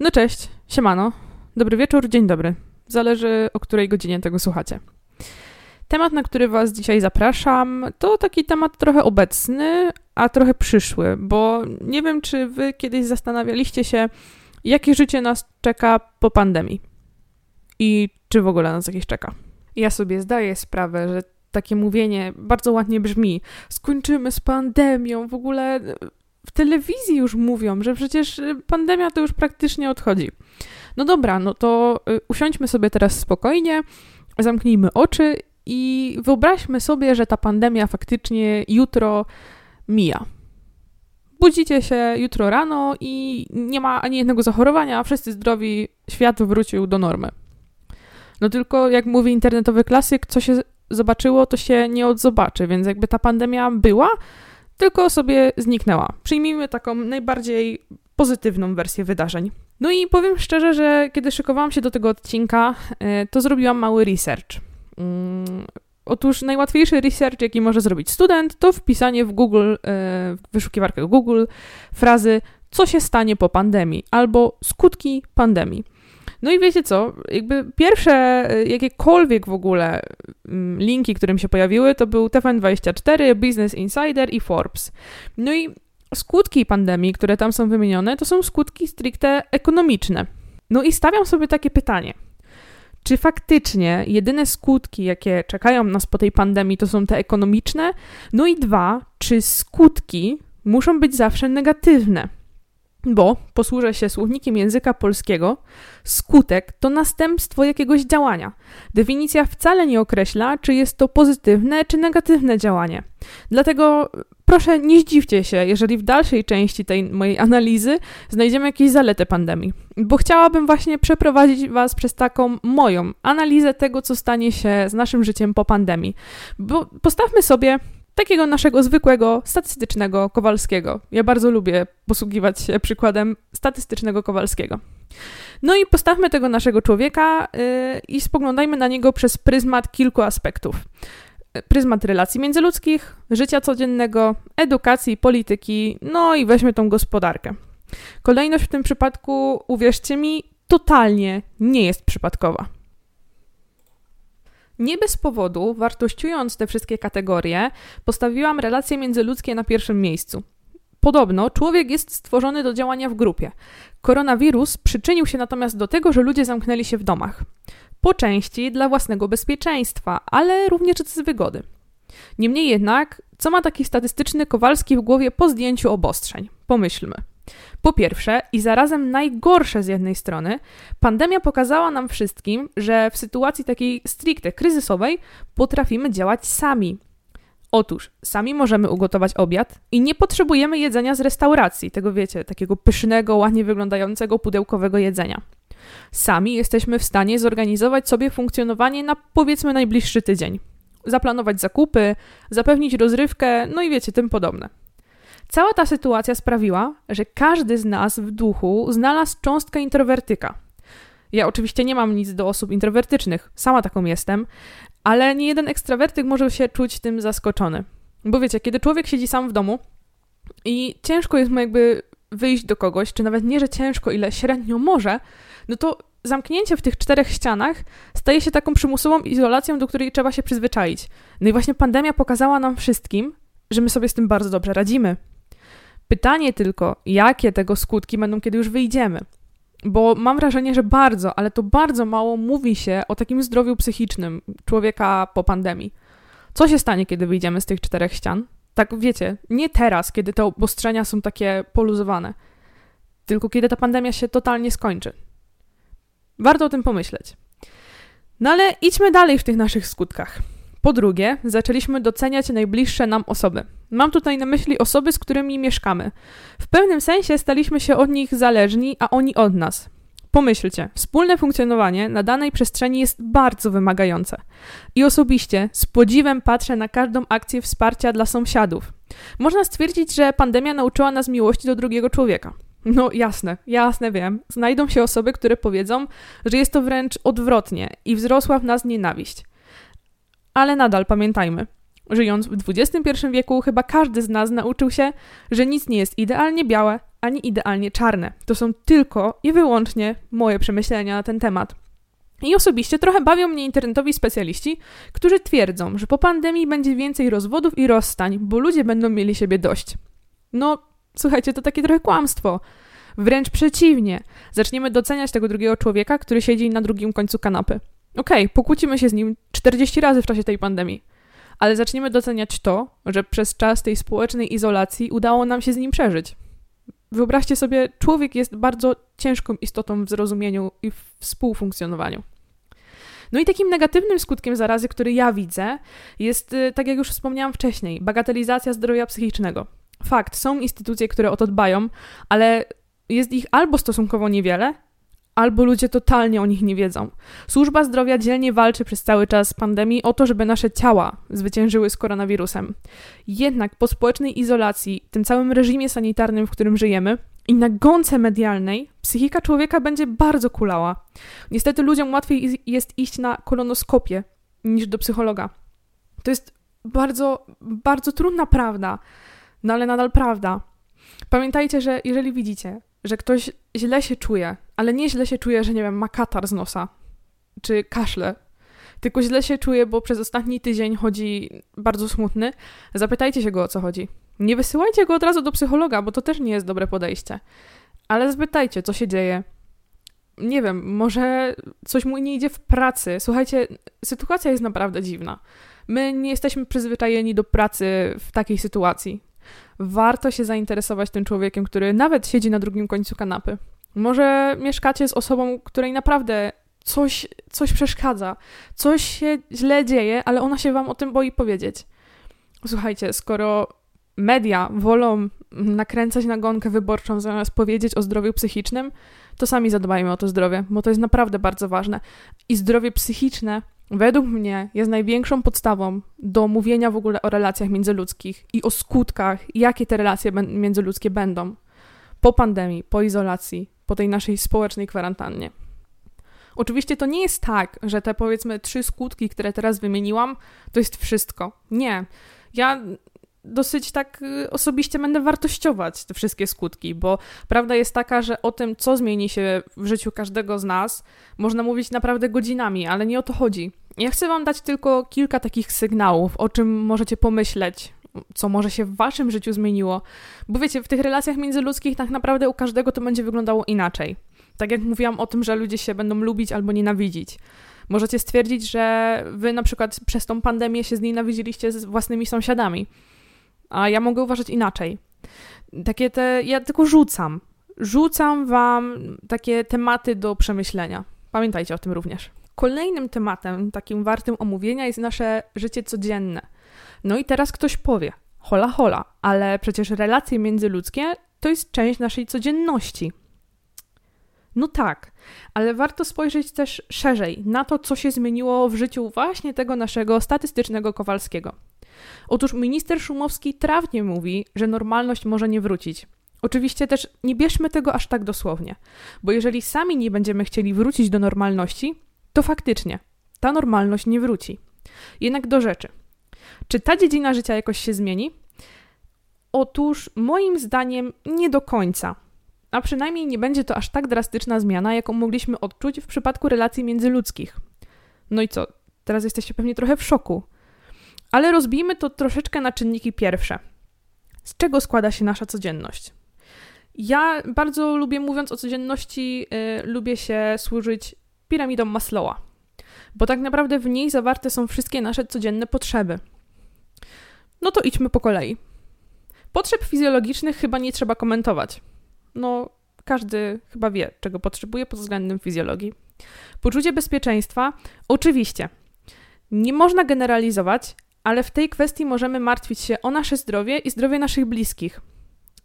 No cześć, siemano. Dobry wieczór, dzień dobry. Zależy o której godzinie tego słuchacie. Temat, na który Was dzisiaj zapraszam, to taki temat trochę obecny, a trochę przyszły, bo nie wiem, czy Wy kiedyś zastanawialiście się, jakie życie nas czeka po pandemii i czy w ogóle nas jakieś czeka. Ja sobie zdaję sprawę, że takie mówienie bardzo ładnie brzmi. Skończymy z pandemią, w ogóle w telewizji już mówią, że przecież pandemia to już praktycznie odchodzi. No dobra, no to y, usiądźmy sobie teraz spokojnie, zamknijmy oczy i wyobraźmy sobie, że ta pandemia faktycznie jutro mija. Budzicie się jutro rano i nie ma ani jednego zachorowania, wszyscy zdrowi, świat wrócił do normy. No tylko, jak mówi internetowy klasyk, co się zobaczyło, to się nie odzobaczy, więc jakby ta pandemia była, tylko sobie zniknęła. Przyjmijmy taką najbardziej pozytywną wersję wydarzeń. No i powiem szczerze, że kiedy szykowałam się do tego odcinka, e, to zrobiłam mały research. Mm, otóż najłatwiejszy research, jaki może zrobić student, to wpisanie w Google, e, w wyszukiwarkę Google frazy co się stanie po pandemii albo skutki pandemii. No i wiecie co, jakby pierwsze e, jakiekolwiek w ogóle mm, linki, które mi się pojawiły, to był TFN24, Business Insider i Forbes. No i skutki pandemii, które tam są wymienione, to są skutki stricte ekonomiczne. No i stawiam sobie takie pytanie. Czy faktycznie jedyne skutki, jakie czekają nas po tej pandemii, to są te ekonomiczne? No i dwa, czy skutki muszą być zawsze negatywne? Bo, posłużę się słownikiem języka polskiego, skutek to następstwo jakiegoś działania. Definicja wcale nie określa, czy jest to pozytywne czy negatywne działanie. Dlatego proszę nie zdziwcie się, jeżeli w dalszej części tej mojej analizy znajdziemy jakieś zalety pandemii, bo chciałabym właśnie przeprowadzić Was przez taką moją analizę tego, co stanie się z naszym życiem po pandemii. Bo postawmy sobie takiego naszego zwykłego, statystycznego Kowalskiego. Ja bardzo lubię posługiwać się przykładem statystycznego Kowalskiego. No i postawmy tego naszego człowieka yy, i spoglądajmy na niego przez pryzmat kilku aspektów. Pryzmat relacji międzyludzkich, życia codziennego, edukacji, polityki, no i weźmy tą gospodarkę. Kolejność w tym przypadku, uwierzcie mi, totalnie nie jest przypadkowa. Nie bez powodu, wartościując te wszystkie kategorie, postawiłam relacje międzyludzkie na pierwszym miejscu. Podobno człowiek jest stworzony do działania w grupie. Koronawirus przyczynił się natomiast do tego, że ludzie zamknęli się w domach. Po części dla własnego bezpieczeństwa, ale również z wygody. Niemniej jednak, co ma taki statystyczny Kowalski w głowie po zdjęciu obostrzeń? Pomyślmy. Po pierwsze, i zarazem najgorsze z jednej strony, pandemia pokazała nam wszystkim, że w sytuacji takiej stricte kryzysowej potrafimy działać sami. Otóż sami możemy ugotować obiad i nie potrzebujemy jedzenia z restauracji, tego wiecie, takiego pysznego, ładnie wyglądającego pudełkowego jedzenia. Sami jesteśmy w stanie zorganizować sobie funkcjonowanie na powiedzmy najbliższy tydzień. Zaplanować zakupy, zapewnić rozrywkę, no i wiecie, tym podobne. Cała ta sytuacja sprawiła, że każdy z nas w duchu znalazł cząstkę introwertyka. Ja oczywiście nie mam nic do osób introwertycznych, sama taką jestem, ale nie jeden ekstrawertyk może się czuć tym zaskoczony. Bo wiecie, kiedy człowiek siedzi sam w domu i ciężko jest mu jakby wyjść do kogoś, czy nawet nie, że ciężko, ile średnio może, no to zamknięcie w tych czterech ścianach staje się taką przymusową izolacją, do której trzeba się przyzwyczaić. No i właśnie pandemia pokazała nam wszystkim, że my sobie z tym bardzo dobrze radzimy. Pytanie tylko, jakie tego skutki będą, kiedy już wyjdziemy. Bo mam wrażenie, że bardzo, ale to bardzo mało mówi się o takim zdrowiu psychicznym człowieka po pandemii. Co się stanie, kiedy wyjdziemy z tych czterech ścian? Tak wiecie, nie teraz, kiedy te obostrzenia są takie poluzowane, tylko kiedy ta pandemia się totalnie skończy. Warto o tym pomyśleć. No ale idźmy dalej w tych naszych skutkach. Po drugie, zaczęliśmy doceniać najbliższe nam osoby. Mam tutaj na myśli osoby, z którymi mieszkamy. W pewnym sensie staliśmy się od nich zależni, a oni od nas. Pomyślcie, wspólne funkcjonowanie na danej przestrzeni jest bardzo wymagające. I osobiście z podziwem patrzę na każdą akcję wsparcia dla sąsiadów. Można stwierdzić, że pandemia nauczyła nas miłości do drugiego człowieka. No jasne, jasne wiem. Znajdą się osoby, które powiedzą, że jest to wręcz odwrotnie i wzrosła w nas nienawiść. Ale nadal pamiętajmy, żyjąc w XXI wieku, chyba każdy z nas nauczył się, że nic nie jest idealnie białe ani idealnie czarne. To są tylko i wyłącznie moje przemyślenia na ten temat. I osobiście trochę bawią mnie internetowi specjaliści, którzy twierdzą, że po pandemii będzie więcej rozwodów i rozstań, bo ludzie będą mieli siebie dość. No, słuchajcie, to takie trochę kłamstwo. Wręcz przeciwnie. Zaczniemy doceniać tego drugiego człowieka, który siedzi na drugim końcu kanapy. Okej, okay, pokłócimy się z nim 40 razy w czasie tej pandemii, ale zaczniemy doceniać to, że przez czas tej społecznej izolacji udało nam się z nim przeżyć. Wyobraźcie sobie, człowiek jest bardzo ciężką istotą w zrozumieniu i w współfunkcjonowaniu. No i takim negatywnym skutkiem zarazy, który ja widzę, jest, y, tak jak już wspomniałam wcześniej, bagatelizacja zdrowia psychicznego. Fakt, są instytucje, które o to dbają, ale jest ich albo stosunkowo niewiele, albo ludzie totalnie o nich nie wiedzą. Służba zdrowia dzielnie walczy przez cały czas pandemii o to, żeby nasze ciała zwyciężyły z koronawirusem. Jednak po społecznej izolacji, tym całym reżimie sanitarnym, w którym żyjemy, i na gące medialnej psychika człowieka będzie bardzo kulała. Niestety ludziom łatwiej jest iść na kolonoskopię niż do psychologa. To jest bardzo, bardzo trudna prawda, no ale nadal prawda. Pamiętajcie, że jeżeli widzicie, że ktoś źle się czuje, ale nie źle się czuje, że nie wiem, ma katar z nosa czy kaszle, tylko źle się czuje, bo przez ostatni tydzień chodzi bardzo smutny, zapytajcie się go o co chodzi. Nie wysyłajcie go od razu do psychologa, bo to też nie jest dobre podejście. Ale zapytajcie, co się dzieje. Nie wiem, może coś mu nie idzie w pracy. Słuchajcie, sytuacja jest naprawdę dziwna. My nie jesteśmy przyzwyczajeni do pracy w takiej sytuacji warto się zainteresować tym człowiekiem, który nawet siedzi na drugim końcu kanapy. Może mieszkacie z osobą, której naprawdę coś, coś przeszkadza, coś się źle dzieje, ale ona się wam o tym boi powiedzieć. Słuchajcie, skoro media wolą nakręcać nagonkę wyborczą zamiast powiedzieć o zdrowiu psychicznym, to sami zadbajmy o to zdrowie, bo to jest naprawdę bardzo ważne. I zdrowie psychiczne według mnie jest największą podstawą do mówienia w ogóle o relacjach międzyludzkich i o skutkach, jakie te relacje międzyludzkie będą po pandemii, po izolacji, po tej naszej społecznej kwarantannie. Oczywiście to nie jest tak, że te powiedzmy trzy skutki, które teraz wymieniłam, to jest wszystko. Nie. Ja dosyć tak y, osobiście będę wartościować te wszystkie skutki, bo prawda jest taka, że o tym, co zmieni się w życiu każdego z nas, można mówić naprawdę godzinami, ale nie o to chodzi. Ja chcę Wam dać tylko kilka takich sygnałów, o czym możecie pomyśleć, co może się w Waszym życiu zmieniło, bo wiecie, w tych relacjach międzyludzkich tak naprawdę u każdego to będzie wyglądało inaczej. Tak jak mówiłam o tym, że ludzie się będą lubić albo nienawidzić. Możecie stwierdzić, że wy na przykład przez tą pandemię się znienawidziliście z własnymi sąsiadami a ja mogę uważać inaczej. Takie te, ja tylko rzucam. Rzucam wam takie tematy do przemyślenia. Pamiętajcie o tym również. Kolejnym tematem, takim wartym omówienia, jest nasze życie codzienne. No i teraz ktoś powie: hola, hola, ale przecież relacje międzyludzkie to jest część naszej codzienności. No tak, ale warto spojrzeć też szerzej na to, co się zmieniło w życiu właśnie tego naszego statystycznego Kowalskiego. Otóż minister Szumowski trawnie mówi, że normalność może nie wrócić. Oczywiście też nie bierzmy tego aż tak dosłownie, bo jeżeli sami nie będziemy chcieli wrócić do normalności, to faktycznie ta normalność nie wróci. Jednak do rzeczy. Czy ta dziedzina życia jakoś się zmieni? Otóż moim zdaniem nie do końca. A przynajmniej nie będzie to aż tak drastyczna zmiana, jaką mogliśmy odczuć w przypadku relacji międzyludzkich. No i co? Teraz jesteście pewnie trochę w szoku. Ale rozbijmy to troszeczkę na czynniki pierwsze. Z czego składa się nasza codzienność? Ja bardzo lubię, mówiąc o codzienności, yy, lubię się służyć piramidą Maslowa, bo tak naprawdę w niej zawarte są wszystkie nasze codzienne potrzeby. No to idźmy po kolei. Potrzeb fizjologicznych chyba nie trzeba komentować. No, każdy chyba wie, czego potrzebuje pod względem fizjologii. Poczucie bezpieczeństwa, oczywiście. Nie można generalizować, ale w tej kwestii możemy martwić się o nasze zdrowie i zdrowie naszych bliskich.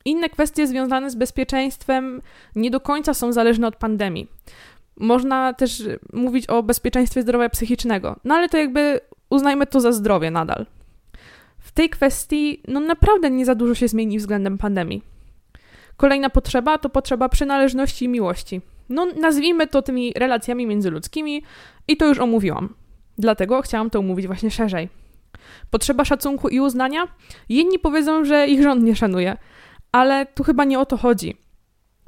Inne kwestie związane z bezpieczeństwem nie do końca są zależne od pandemii. Można też mówić o bezpieczeństwie zdrowia psychicznego, no ale to jakby uznajmy to za zdrowie nadal. W tej kwestii no naprawdę nie za dużo się zmieni względem pandemii. Kolejna potrzeba to potrzeba przynależności i miłości. No nazwijmy to tymi relacjami międzyludzkimi i to już omówiłam. Dlatego chciałam to omówić właśnie szerzej. Potrzeba szacunku i uznania? Inni powiedzą, że ich rząd nie szanuje, ale tu chyba nie o to chodzi.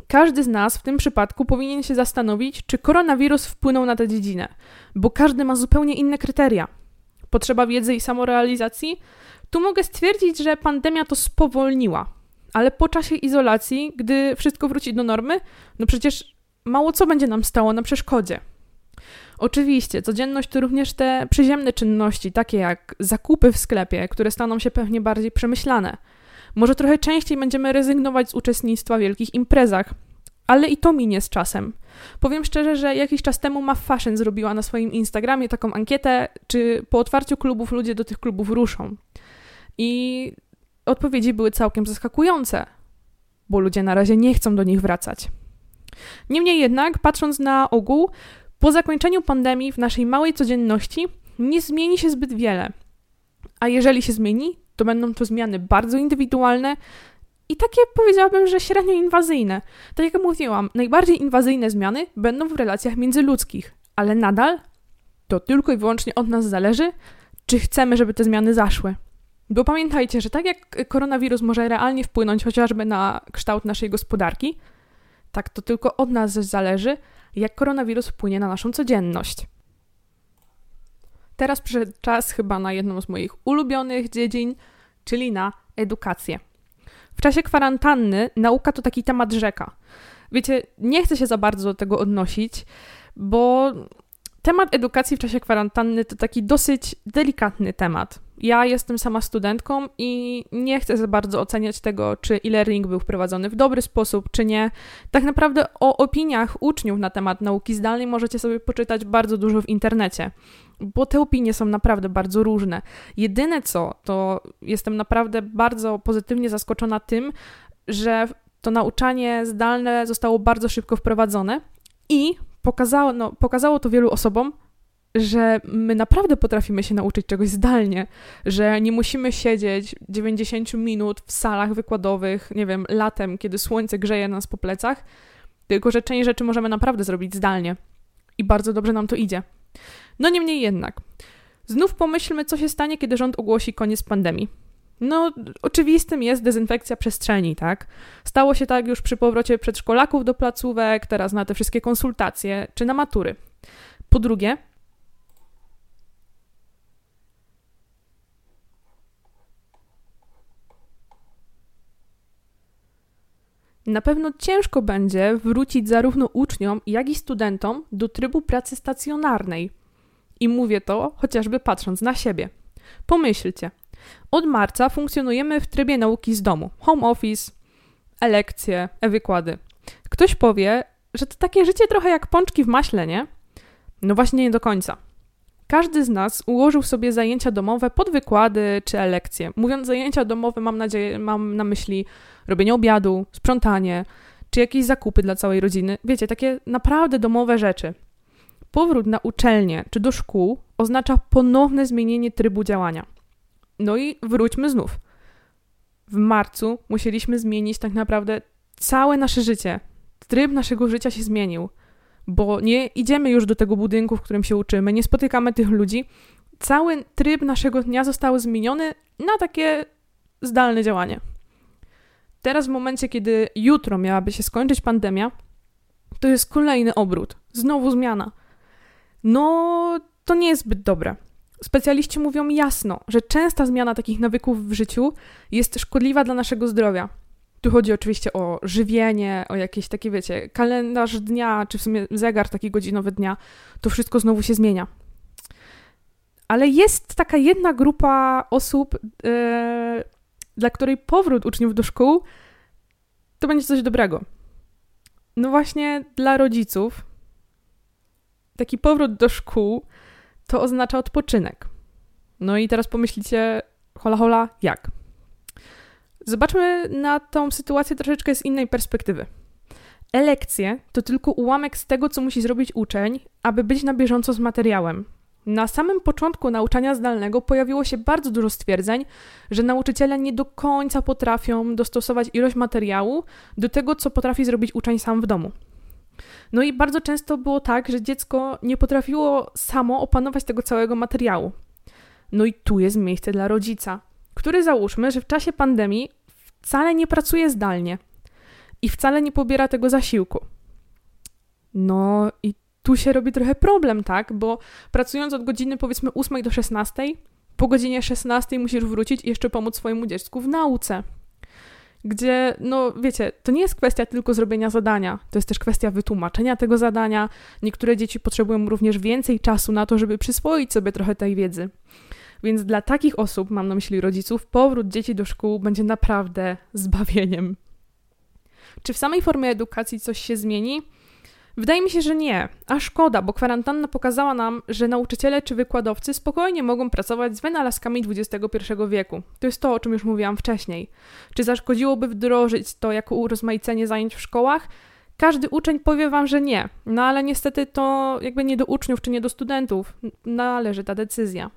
każdy z nas w tym przypadku powinien się zastanowić, czy koronawirus wpłynął na tę dziedzinę, bo każdy ma zupełnie inne kryteria. Potrzeba wiedzy i samorealizacji? Tu mogę stwierdzić, że pandemia to spowolniła, ale po czasie izolacji, gdy wszystko wróci do normy, no przecież mało co będzie nam stało na przeszkodzie. Oczywiście, codzienność to również te przyziemne czynności, takie jak zakupy w sklepie, które staną się pewnie bardziej przemyślane. Może trochę częściej będziemy rezygnować z uczestnictwa w wielkich imprezach, ale i to minie z czasem. Powiem szczerze, że jakiś czas temu Ma Fashion zrobiła na swoim Instagramie taką ankietę, czy po otwarciu klubów ludzie do tych klubów ruszą. I odpowiedzi były całkiem zaskakujące, bo ludzie na razie nie chcą do nich wracać. Niemniej jednak, patrząc na ogół, po zakończeniu pandemii w naszej małej codzienności nie zmieni się zbyt wiele. A jeżeli się zmieni, to będą to zmiany bardzo indywidualne i takie powiedziałabym, że średnio inwazyjne. Tak jak mówiłam, najbardziej inwazyjne zmiany będą w relacjach międzyludzkich, ale nadal to tylko i wyłącznie od nas zależy, czy chcemy, żeby te zmiany zaszły. Bo pamiętajcie, że tak jak koronawirus może realnie wpłynąć chociażby na kształt naszej gospodarki, tak to tylko od nas zależy, jak koronawirus wpłynie na naszą codzienność. Teraz przyszedł czas chyba na jedną z moich ulubionych dziedzin, czyli na edukację. W czasie kwarantanny nauka to taki temat rzeka. Wiecie, nie chcę się za bardzo do tego odnosić, bo temat edukacji w czasie kwarantanny to taki dosyć delikatny temat. Ja jestem sama studentką i nie chcę za bardzo oceniać tego, czy e-learning był wprowadzony w dobry sposób, czy nie. Tak naprawdę o opiniach uczniów na temat nauki zdalnej możecie sobie poczytać bardzo dużo w internecie, bo te opinie są naprawdę bardzo różne. Jedyne co, to jestem naprawdę bardzo pozytywnie zaskoczona tym, że to nauczanie zdalne zostało bardzo szybko wprowadzone i pokazało, no, pokazało to wielu osobom, że my naprawdę potrafimy się nauczyć czegoś zdalnie, że nie musimy siedzieć 90 minut w salach wykładowych, nie wiem, latem, kiedy słońce grzeje nas po plecach, tylko że część rzeczy możemy naprawdę zrobić zdalnie i bardzo dobrze nam to idzie. No niemniej jednak, znów pomyślmy, co się stanie, kiedy rząd ogłosi koniec pandemii. No, oczywistym jest dezynfekcja przestrzeni, tak? Stało się tak już przy powrocie przedszkolaków do placówek, teraz na te wszystkie konsultacje czy na matury. Po drugie, Na pewno ciężko będzie wrócić zarówno uczniom, jak i studentom do trybu pracy stacjonarnej. I mówię to chociażby patrząc na siebie. Pomyślcie, od marca funkcjonujemy w trybie nauki z domu, home office, e-lekcje, e-wykłady. Ktoś powie, że to takie życie trochę jak pączki w maśle, nie? No właśnie nie do końca. Każdy z nas ułożył sobie zajęcia domowe pod wykłady czy lekcje. Mówiąc zajęcia domowe, mam, nadzieję, mam na myśli robienie obiadu, sprzątanie, czy jakieś zakupy dla całej rodziny. Wiecie, takie naprawdę domowe rzeczy. Powrót na uczelnię czy do szkół oznacza ponowne zmienienie trybu działania. No i wróćmy znów. W marcu musieliśmy zmienić tak naprawdę całe nasze życie. Tryb naszego życia się zmienił bo nie idziemy już do tego budynku, w którym się uczymy, nie spotykamy tych ludzi. Cały tryb naszego dnia został zmieniony na takie zdalne działanie. Teraz, w momencie, kiedy jutro miałaby się skończyć pandemia, to jest kolejny obrót, znowu zmiana. No, to nie jest zbyt dobre. Specjaliści mówią jasno, że częsta zmiana takich nawyków w życiu jest szkodliwa dla naszego zdrowia. Tu chodzi oczywiście o żywienie, o jakieś takie, wiecie, kalendarz dnia, czy w sumie zegar taki godzinowy dnia. To wszystko znowu się zmienia. Ale jest taka jedna grupa osób, yy, dla której powrót uczniów do szkół to będzie coś dobrego. No właśnie dla rodziców taki powrót do szkół to oznacza odpoczynek. No i teraz pomyślicie, hola hola, jak? Zobaczmy na tą sytuację troszeczkę z innej perspektywy. Elekcje to tylko ułamek z tego, co musi zrobić uczeń, aby być na bieżąco z materiałem. Na samym początku nauczania zdalnego pojawiło się bardzo dużo stwierdzeń, że nauczyciele nie do końca potrafią dostosować ilość materiału do tego, co potrafi zrobić uczeń sam w domu. No i bardzo często było tak, że dziecko nie potrafiło samo opanować tego całego materiału. No i tu jest miejsce dla rodzica, który załóżmy, że w czasie pandemii wcale nie pracuje zdalnie i wcale nie pobiera tego zasiłku. No i tu się robi trochę problem, tak? Bo pracując od godziny powiedzmy 8 do 16, po godzinie 16 musisz wrócić i jeszcze pomóc swojemu dziecku w nauce. Gdzie, no wiecie, to nie jest kwestia tylko zrobienia zadania, to jest też kwestia wytłumaczenia tego zadania. Niektóre dzieci potrzebują również więcej czasu na to, żeby przyswoić sobie trochę tej wiedzy. Więc dla takich osób, mam na myśli rodziców, powrót dzieci do szkół będzie naprawdę zbawieniem. Czy w samej formie edukacji coś się zmieni? Wydaje mi się, że nie, a szkoda, bo kwarantanna pokazała nam, że nauczyciele czy wykładowcy spokojnie mogą pracować z wynalazkami XXI wieku. To jest to, o czym już mówiłam wcześniej. Czy zaszkodziłoby wdrożyć to jako urozmaicenie zajęć w szkołach? Każdy uczeń powie wam, że nie, no ale niestety to jakby nie do uczniów czy nie do studentów należy ta decyzja.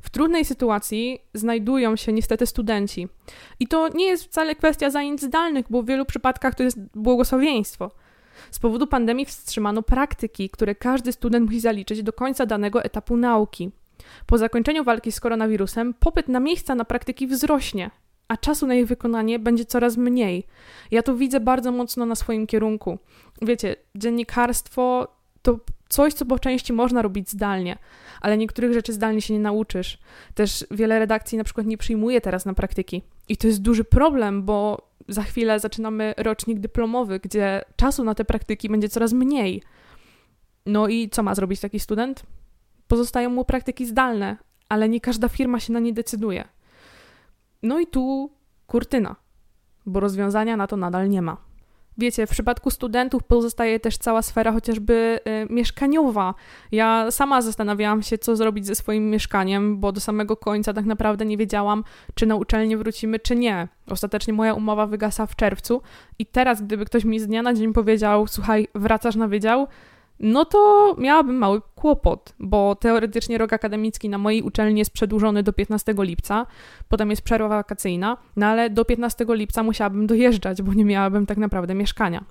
W trudnej sytuacji znajdują się niestety studenci. I to nie jest wcale kwestia zajęć zdalnych, bo w wielu przypadkach to jest błogosławieństwo. Z powodu pandemii wstrzymano praktyki, które każdy student musi zaliczyć do końca danego etapu nauki. Po zakończeniu walki z koronawirusem popyt na miejsca na praktyki wzrośnie, a czasu na ich wykonanie będzie coraz mniej. Ja to widzę bardzo mocno na swoim kierunku. Wiecie, dziennikarstwo to coś, co po części można robić zdalnie, ale niektórych rzeczy zdalnie się nie nauczysz. Też wiele redakcji na przykład nie przyjmuje teraz na praktyki. I to jest duży problem, bo za chwilę zaczynamy rocznik dyplomowy, gdzie czasu na te praktyki będzie coraz mniej. No i co ma zrobić taki student? Pozostają mu praktyki zdalne, ale nie każda firma się na nie decyduje. No i tu kurtyna, bo rozwiązania na to nadal nie ma. Wiecie, w przypadku studentów pozostaje też cała sfera chociażby y, mieszkaniowa. Ja sama zastanawiałam się, co zrobić ze swoim mieszkaniem, bo do samego końca tak naprawdę nie wiedziałam, czy na uczelnię wrócimy, czy nie. Ostatecznie moja umowa wygasa w czerwcu i teraz, gdyby ktoś mi z dnia na dzień powiedział, słuchaj, wracasz na wydział, no to miałabym mały kłopot, bo teoretycznie rok akademicki na mojej uczelni jest przedłużony do 15 lipca, potem jest przerwa wakacyjna, no ale do 15 lipca musiałabym dojeżdżać, bo nie miałabym tak naprawdę mieszkania.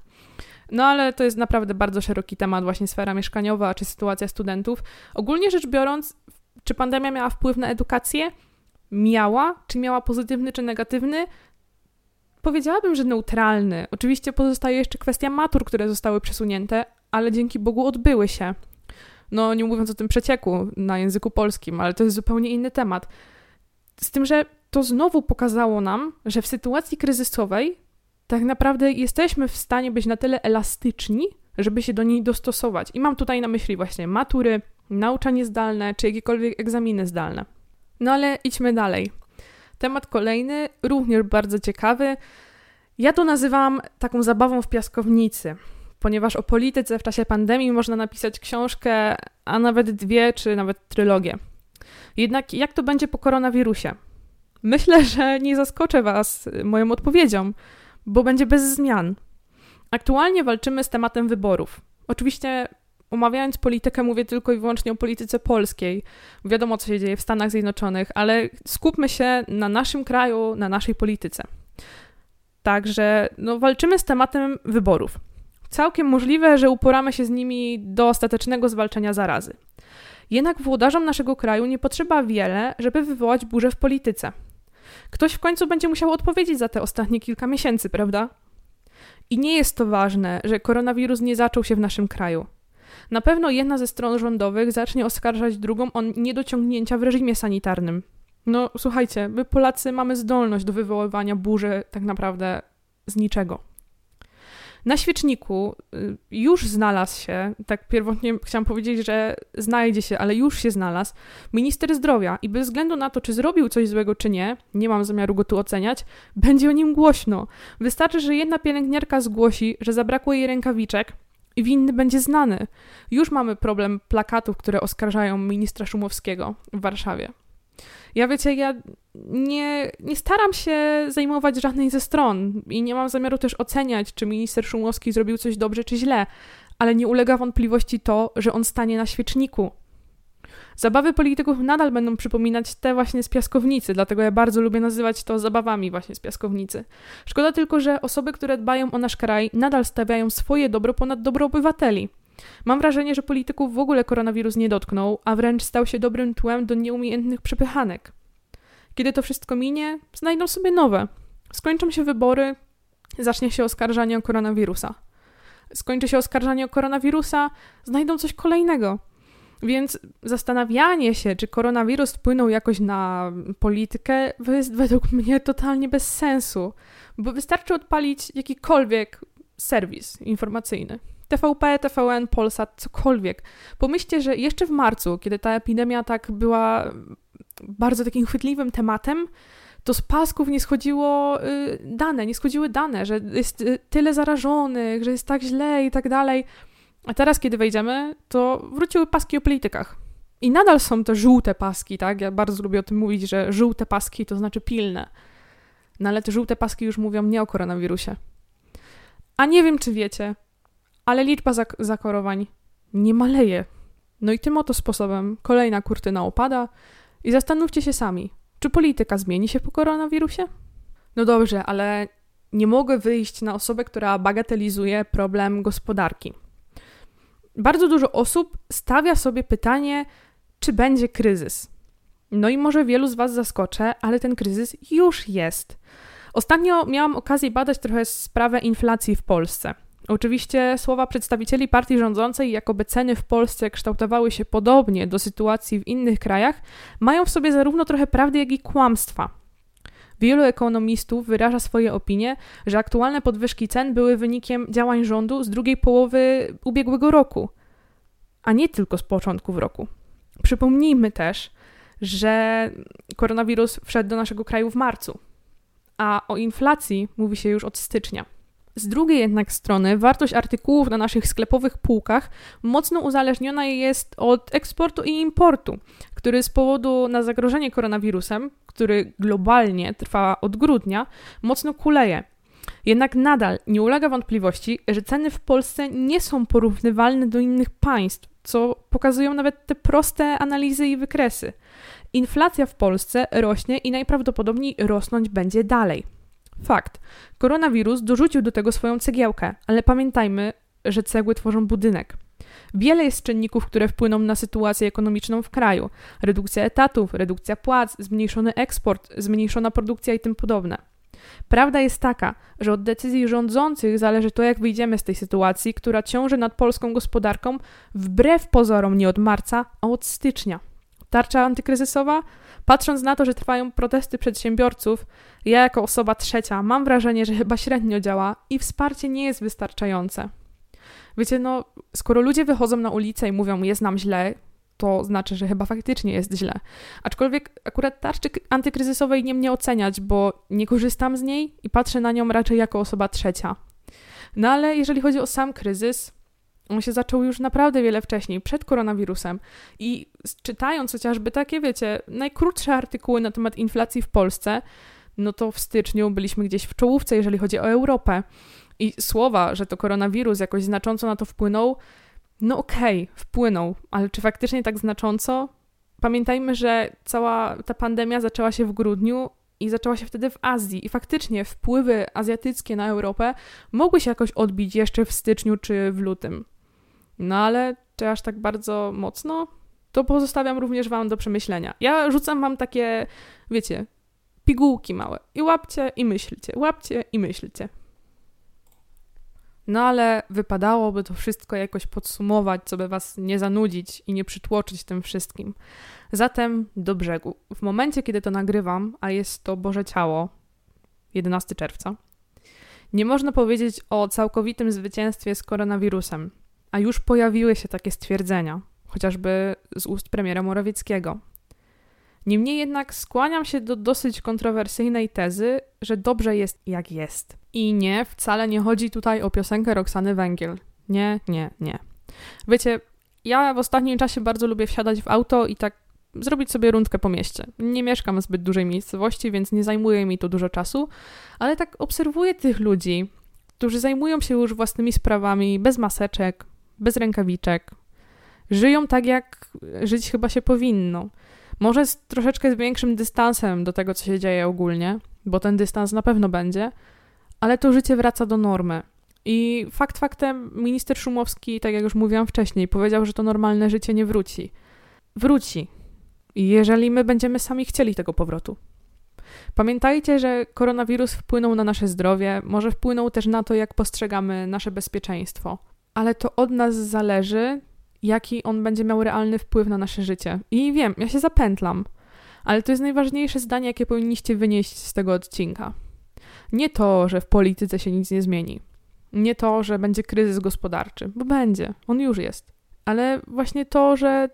No ale to jest naprawdę bardzo szeroki temat, właśnie sfera mieszkaniowa czy sytuacja studentów. Ogólnie rzecz biorąc, czy pandemia miała wpływ na edukację? Miała. Czy miała pozytywny czy negatywny? Powiedziałabym, że neutralny. Oczywiście pozostaje jeszcze kwestia matur, które zostały przesunięte, ale dzięki Bogu odbyły się. No, nie mówiąc o tym przecieku na języku polskim, ale to jest zupełnie inny temat. Z tym, że to znowu pokazało nam, że w sytuacji kryzysowej tak naprawdę jesteśmy w stanie być na tyle elastyczni, żeby się do niej dostosować. I mam tutaj na myśli właśnie matury, nauczanie zdalne czy jakiekolwiek egzaminy zdalne. No ale idźmy dalej. Temat kolejny, również bardzo ciekawy. Ja to nazywam taką zabawą w piaskownicy ponieważ o polityce w czasie pandemii można napisać książkę, a nawet dwie, czy nawet trylogię. Jednak jak to będzie po koronawirusie? Myślę, że nie zaskoczę Was moją odpowiedzią, bo będzie bez zmian. Aktualnie walczymy z tematem wyborów. Oczywiście omawiając politykę, mówię tylko i wyłącznie o polityce polskiej. Wiadomo, co się dzieje w Stanach Zjednoczonych, ale skupmy się na naszym kraju, na naszej polityce. Także no, walczymy z tematem wyborów. Całkiem możliwe, że uporamy się z nimi do ostatecznego zwalczenia zarazy. Jednak włodarzom naszego kraju nie potrzeba wiele, żeby wywołać burzę w polityce. Ktoś w końcu będzie musiał odpowiedzieć za te ostatnie kilka miesięcy, prawda? I nie jest to ważne, że koronawirus nie zaczął się w naszym kraju. Na pewno jedna ze stron rządowych zacznie oskarżać drugą o niedociągnięcia w reżimie sanitarnym. No słuchajcie, my Polacy mamy zdolność do wywoływania burzy tak naprawdę z niczego. Na świeczniku y, już znalazł się, tak pierwotnie chciałam powiedzieć, że znajdzie się, ale już się znalazł, minister zdrowia i bez względu na to, czy zrobił coś złego, czy nie, nie mam zamiaru go tu oceniać, będzie o nim głośno. Wystarczy, że jedna pielęgniarka zgłosi, że zabrakło jej rękawiczek, i winny będzie znany. Już mamy problem plakatów, które oskarżają ministra Szumowskiego w Warszawie. Ja wiecie, ja nie, nie staram się zajmować żadnej ze stron i nie mam zamiaru też oceniać, czy minister Szumowski zrobił coś dobrze czy źle, ale nie ulega wątpliwości to, że on stanie na świeczniku. Zabawy polityków nadal będą przypominać te właśnie z piaskownicy, dlatego ja bardzo lubię nazywać to zabawami właśnie z piaskownicy. Szkoda tylko, że osoby, które dbają o nasz kraj, nadal stawiają swoje dobro ponad dobro obywateli. Mam wrażenie, że polityków w ogóle koronawirus nie dotknął, a wręcz stał się dobrym tłem do nieumiejętnych przepychanek. Kiedy to wszystko minie, znajdą sobie nowe. Skończą się wybory, zacznie się oskarżanie o koronawirusa. Skończy się oskarżanie o koronawirusa, znajdą coś kolejnego. Więc zastanawianie się, czy koronawirus wpłynął jakoś na politykę, jest według mnie totalnie bez sensu, bo wystarczy odpalić jakikolwiek serwis informacyjny. TVP, TVN, Polsat, cokolwiek. Pomyślcie, że jeszcze w marcu, kiedy ta epidemia tak była bardzo takim chwytliwym tematem, to z pasków nie schodziło y, dane, nie schodziły dane, że jest y, tyle zarażonych, że jest tak źle i tak dalej. A teraz, kiedy wejdziemy, to wróciły paski o politykach. I nadal są te żółte paski, tak? Ja bardzo lubię o tym mówić, że żółte paski to znaczy pilne. No ale te żółte paski już mówią nie o koronawirusie. A nie wiem, czy wiecie, ale liczba zak- zakorowań nie maleje. No i tym oto sposobem kolejna kurtyna opada i zastanówcie się sami, czy polityka zmieni się po koronawirusie? No dobrze, ale nie mogę wyjść na osobę, która bagatelizuje problem gospodarki. Bardzo dużo osób stawia sobie pytanie, czy będzie kryzys. No i może wielu z Was zaskoczę, ale ten kryzys już jest. Ostatnio miałam okazję badać trochę sprawę inflacji w Polsce. Oczywiście słowa przedstawicieli partii rządzącej, jakoby ceny w Polsce kształtowały się podobnie do sytuacji w innych krajach, mają w sobie zarówno trochę prawdy, jak i kłamstwa. Wielu ekonomistów wyraża swoje opinie, że aktualne podwyżki cen były wynikiem działań rządu z drugiej połowy ubiegłego roku, a nie tylko z początków roku. Przypomnijmy też, że koronawirus wszedł do naszego kraju w marcu, a o inflacji mówi się już od stycznia. Z drugiej jednak strony wartość artykułów na naszych sklepowych półkach mocno uzależniona jest od eksportu i importu, który z powodu na zagrożenie koronawirusem, który globalnie trwa od grudnia, mocno kuleje. Jednak nadal nie ulega wątpliwości, że ceny w Polsce nie są porównywalne do innych państw, co pokazują nawet te proste analizy i wykresy. Inflacja w Polsce rośnie i najprawdopodobniej rosnąć będzie dalej. Fakt. Koronawirus dorzucił do tego swoją cegiełkę, ale pamiętajmy, że cegły tworzą budynek. Wiele jest czynników, które wpłyną na sytuację ekonomiczną w kraju: redukcja etatów, redukcja płac, zmniejszony eksport, zmniejszona produkcja i tym podobne. Prawda jest taka, że od decyzji rządzących zależy to, jak wyjdziemy z tej sytuacji, która ciąży nad polską gospodarką wbrew pozorom nie od marca, a od stycznia. Tarcza antykryzysowa? Patrząc na to, że trwają protesty przedsiębiorców, ja jako osoba trzecia mam wrażenie, że chyba średnio działa i wsparcie nie jest wystarczające. Wiecie, no, skoro ludzie wychodzą na ulicę i mówią, jest nam źle, to znaczy, że chyba faktycznie jest źle. Aczkolwiek akurat tarczy antykryzysowej nie mnie oceniać, bo nie korzystam z niej i patrzę na nią raczej jako osoba trzecia. No ale jeżeli chodzi o sam kryzys, on się zaczął już naprawdę wiele wcześniej, przed koronawirusem. I czytając chociażby takie, wiecie, najkrótsze artykuły na temat inflacji w Polsce, no to w styczniu byliśmy gdzieś w czołówce, jeżeli chodzi o Europę. I słowa, że to koronawirus jakoś znacząco na to wpłynął, no okej, okay, wpłynął, ale czy faktycznie tak znacząco? Pamiętajmy, że cała ta pandemia zaczęła się w grudniu i zaczęła się wtedy w Azji. I faktycznie wpływy azjatyckie na Europę mogły się jakoś odbić jeszcze w styczniu czy w lutym. No ale czy aż tak bardzo mocno? To pozostawiam również Wam do przemyślenia. Ja rzucam Wam takie, wiecie, pigułki małe. I łapcie i myślcie, łapcie i myślcie. No ale wypadałoby to wszystko jakoś podsumować, co by Was nie zanudzić i nie przytłoczyć tym wszystkim. Zatem do brzegu. W momencie, kiedy to nagrywam, a jest to Boże Ciało, 11 czerwca, nie można powiedzieć o całkowitym zwycięstwie z koronawirusem, a już pojawiły się takie stwierdzenia, chociażby z ust premiera Morawieckiego. Niemniej jednak skłaniam się do dosyć kontrowersyjnej tezy, że dobrze jest jak jest. I nie, wcale nie chodzi tutaj o piosenkę Roxany Węgiel. Nie, nie, nie. Wiecie, ja w ostatnim czasie bardzo lubię wsiadać w auto i tak zrobić sobie rundkę po mieście. Nie mieszkam w zbyt dużej miejscowości, więc nie zajmuje mi to dużo czasu, ale tak obserwuję tych ludzi, którzy zajmują się już własnymi sprawami, bez maseczek, bez rękawiczek. Żyją tak, jak żyć chyba się powinno. Może z troszeczkę z większym dystansem do tego, co się dzieje ogólnie, bo ten dystans na pewno będzie, ale to życie wraca do normy. I fakt faktem, minister Szumowski, tak jak już mówiłam wcześniej, powiedział, że to normalne życie nie wróci. Wróci. Jeżeli my będziemy sami chcieli tego powrotu. Pamiętajcie, że koronawirus wpłynął na nasze zdrowie, może wpłynął też na to, jak postrzegamy nasze bezpieczeństwo, ale to od nas zależy, jaki on będzie miał realny wpływ na nasze życie. I wiem, ja się zapętlam, ale to jest najważniejsze zdanie, jakie powinniście wynieść z tego odcinka. Nie to, że w polityce się nic nie zmieni. Nie to, że będzie kryzys gospodarczy, bo będzie, on już jest. Ale właśnie to, że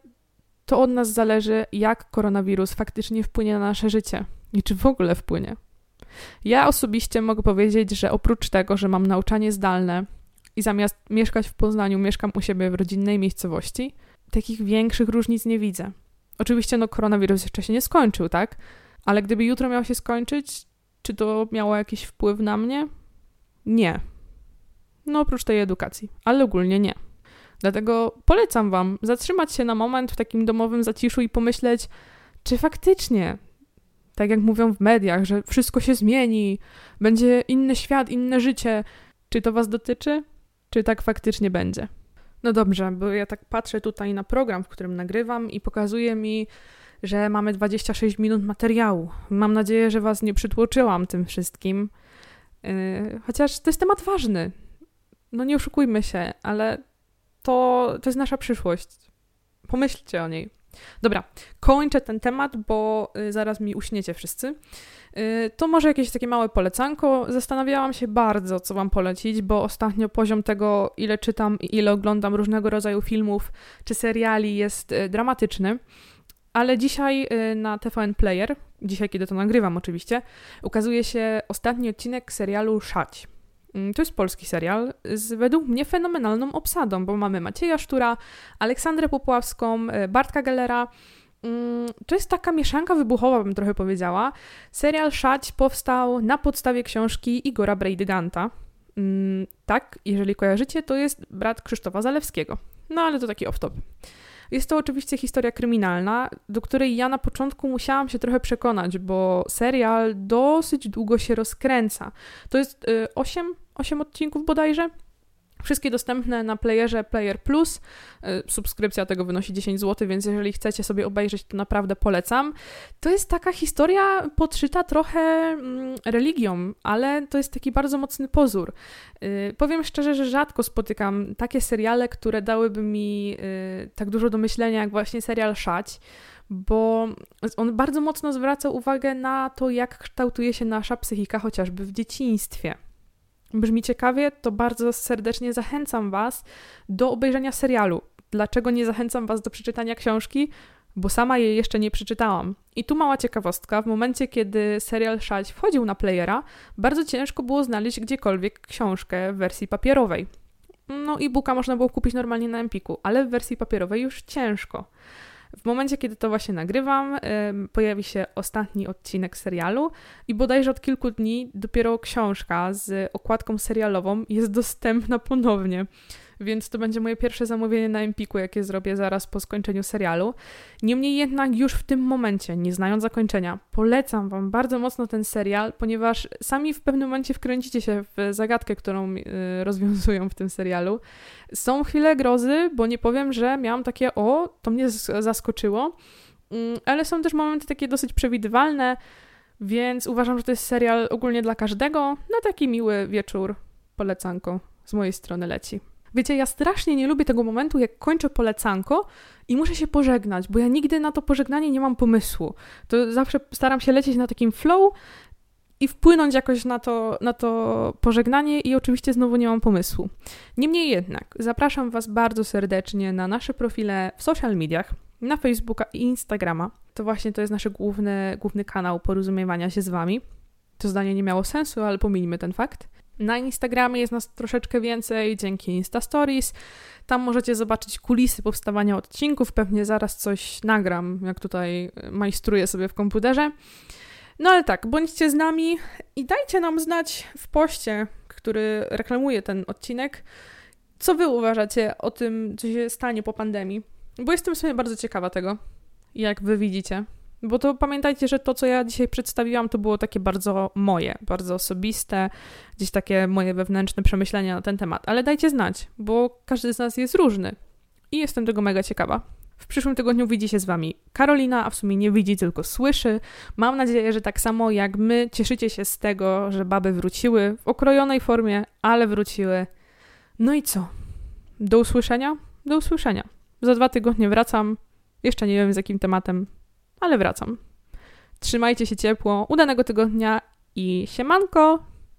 to od nas zależy, jak koronawirus faktycznie wpłynie na nasze życie i czy w ogóle wpłynie. Ja osobiście mogę powiedzieć, że oprócz tego, że mam nauczanie zdalne i zamiast mieszkać w Poznaniu, mieszkam u siebie w rodzinnej miejscowości, takich większych różnic nie widzę. Oczywiście, no, koronawirus jeszcze się nie skończył, tak? Ale gdyby jutro miał się skończyć, czy to miało jakiś wpływ na mnie? Nie. No, oprócz tej edukacji, ale ogólnie nie. Dlatego polecam Wam zatrzymać się na moment w takim domowym zaciszu i pomyśleć, czy faktycznie, tak jak mówią w mediach, że wszystko się zmieni, będzie inny świat, inne życie, czy to Was dotyczy? Czy tak faktycznie będzie? No dobrze, bo ja tak patrzę tutaj na program, w którym nagrywam i pokazuje mi, że mamy 26 minut materiału. Mam nadzieję, że Was nie przytłoczyłam tym wszystkim. Yy, chociaż to jest temat ważny. No nie oszukujmy się, ale to, to jest nasza przyszłość. Pomyślcie o niej. Dobra, kończę ten temat, bo y, zaraz mi uśniecie wszyscy. Y, to może jakieś takie małe polecanko. Zastanawiałam się bardzo, co Wam polecić, bo ostatnio poziom tego, ile czytam i ile oglądam różnego rodzaju filmów czy seriali, jest y, dramatyczny. Ale dzisiaj na TVN Player, dzisiaj kiedy to nagrywam oczywiście, ukazuje się ostatni odcinek serialu Szać. Mm, to jest polski serial z według mnie fenomenalną obsadą, bo mamy Macieja Sztura, Aleksandrę Popławską, e, Bartka Gellera. Mm, to jest taka mieszanka wybuchowa, bym trochę powiedziała. Serial Szać powstał na podstawie książki Igora Brejdyganta. Mm, tak, jeżeli kojarzycie, to jest brat Krzysztofa Zalewskiego. No ale to taki off-top. Jest to oczywiście historia kryminalna, do której ja na początku musiałam się trochę przekonać, bo serial dosyć długo się rozkręca. To jest y, 8, 8 odcinków bodajże. Wszystkie dostępne na playerze Player Plus. E, subskrypcja tego wynosi 10 zł, więc jeżeli chcecie sobie obejrzeć, to naprawdę polecam. To jest taka historia podszyta trochę mm, religią, ale to jest taki bardzo mocny pozór. E, powiem szczerze, że rzadko spotykam takie seriale, które dałyby mi e, tak dużo do myślenia, jak właśnie serial Szać bo on bardzo mocno zwraca uwagę na to, jak kształtuje się nasza psychika chociażby w dzieciństwie brzmi ciekawie, to bardzo serdecznie zachęcam Was do obejrzenia serialu. Dlaczego nie zachęcam Was do przeczytania książki? Bo sama jej jeszcze nie przeczytałam. I tu mała ciekawostka. W momencie, kiedy serial Szać wchodził na playera, bardzo ciężko było znaleźć gdziekolwiek książkę w wersji papierowej. No, e-booka można było kupić normalnie na Empiku, ale w wersji papierowej już ciężko. W momencie, kiedy to właśnie nagrywam, pojawi się ostatni odcinek serialu i bodajże od kilku dni dopiero książka z okładką serialową jest dostępna ponownie więc to będzie moje pierwsze zamówienie na Empiku, jakie zrobię zaraz po skończeniu serialu. Niemniej jednak już w tym momencie, nie znając zakończenia, polecam Wam bardzo mocno ten serial, ponieważ sami w pewnym momencie wkręcicie się w zagadkę, którą y, rozwiązują w tym serialu. Są chwile grozy, bo nie powiem, że miałam takie, o, to mnie zaskoczyło, mm, ale są też momenty takie dosyć przewidywalne, więc uważam, że to jest serial ogólnie dla każdego, na taki miły wieczór. Polecanko z mojej strony leci. Wiecie, ja strasznie nie lubię tego momentu, jak kończę polecanko i muszę się pożegnać, bo ja nigdy na to pożegnanie nie mam pomysłu. To zawsze staram się lecieć na takim flow i wpłynąć jakoś na to, na to pożegnanie i oczywiście znowu nie mam pomysłu. Niemniej jednak, zapraszam Was bardzo serdecznie na nasze profile w social mediach, na Facebooka i Instagrama. To właśnie to jest nasz główny, główny kanał porozumiewania się z Wami. To zdanie nie miało sensu, ale pominijmy ten fakt. Na Instagramie jest nas troszeczkę więcej dzięki Insta Stories. Tam możecie zobaczyć kulisy powstawania odcinków. Pewnie zaraz coś nagram, jak tutaj majstruję sobie w komputerze. No ale tak, bądźcie z nami i dajcie nam znać w poście, który reklamuje ten odcinek, co wy uważacie o tym, co się stanie po pandemii. Bo jestem sobie bardzo ciekawa tego, jak wy widzicie. Bo to pamiętajcie, że to, co ja dzisiaj przedstawiłam, to było takie bardzo moje, bardzo osobiste, gdzieś takie moje wewnętrzne przemyślenia na ten temat. Ale dajcie znać, bo każdy z nas jest różny i jestem tego mega ciekawa. W przyszłym tygodniu widzi się z Wami Karolina, a w sumie nie widzi, tylko słyszy. Mam nadzieję, że tak samo jak my cieszycie się z tego, że baby wróciły w okrojonej formie, ale wróciły. No i co? Do usłyszenia? Do usłyszenia. Za dwa tygodnie wracam. Jeszcze nie wiem z jakim tematem, ale wracam. Trzymajcie się ciepło, udanego tygodnia i siemanko!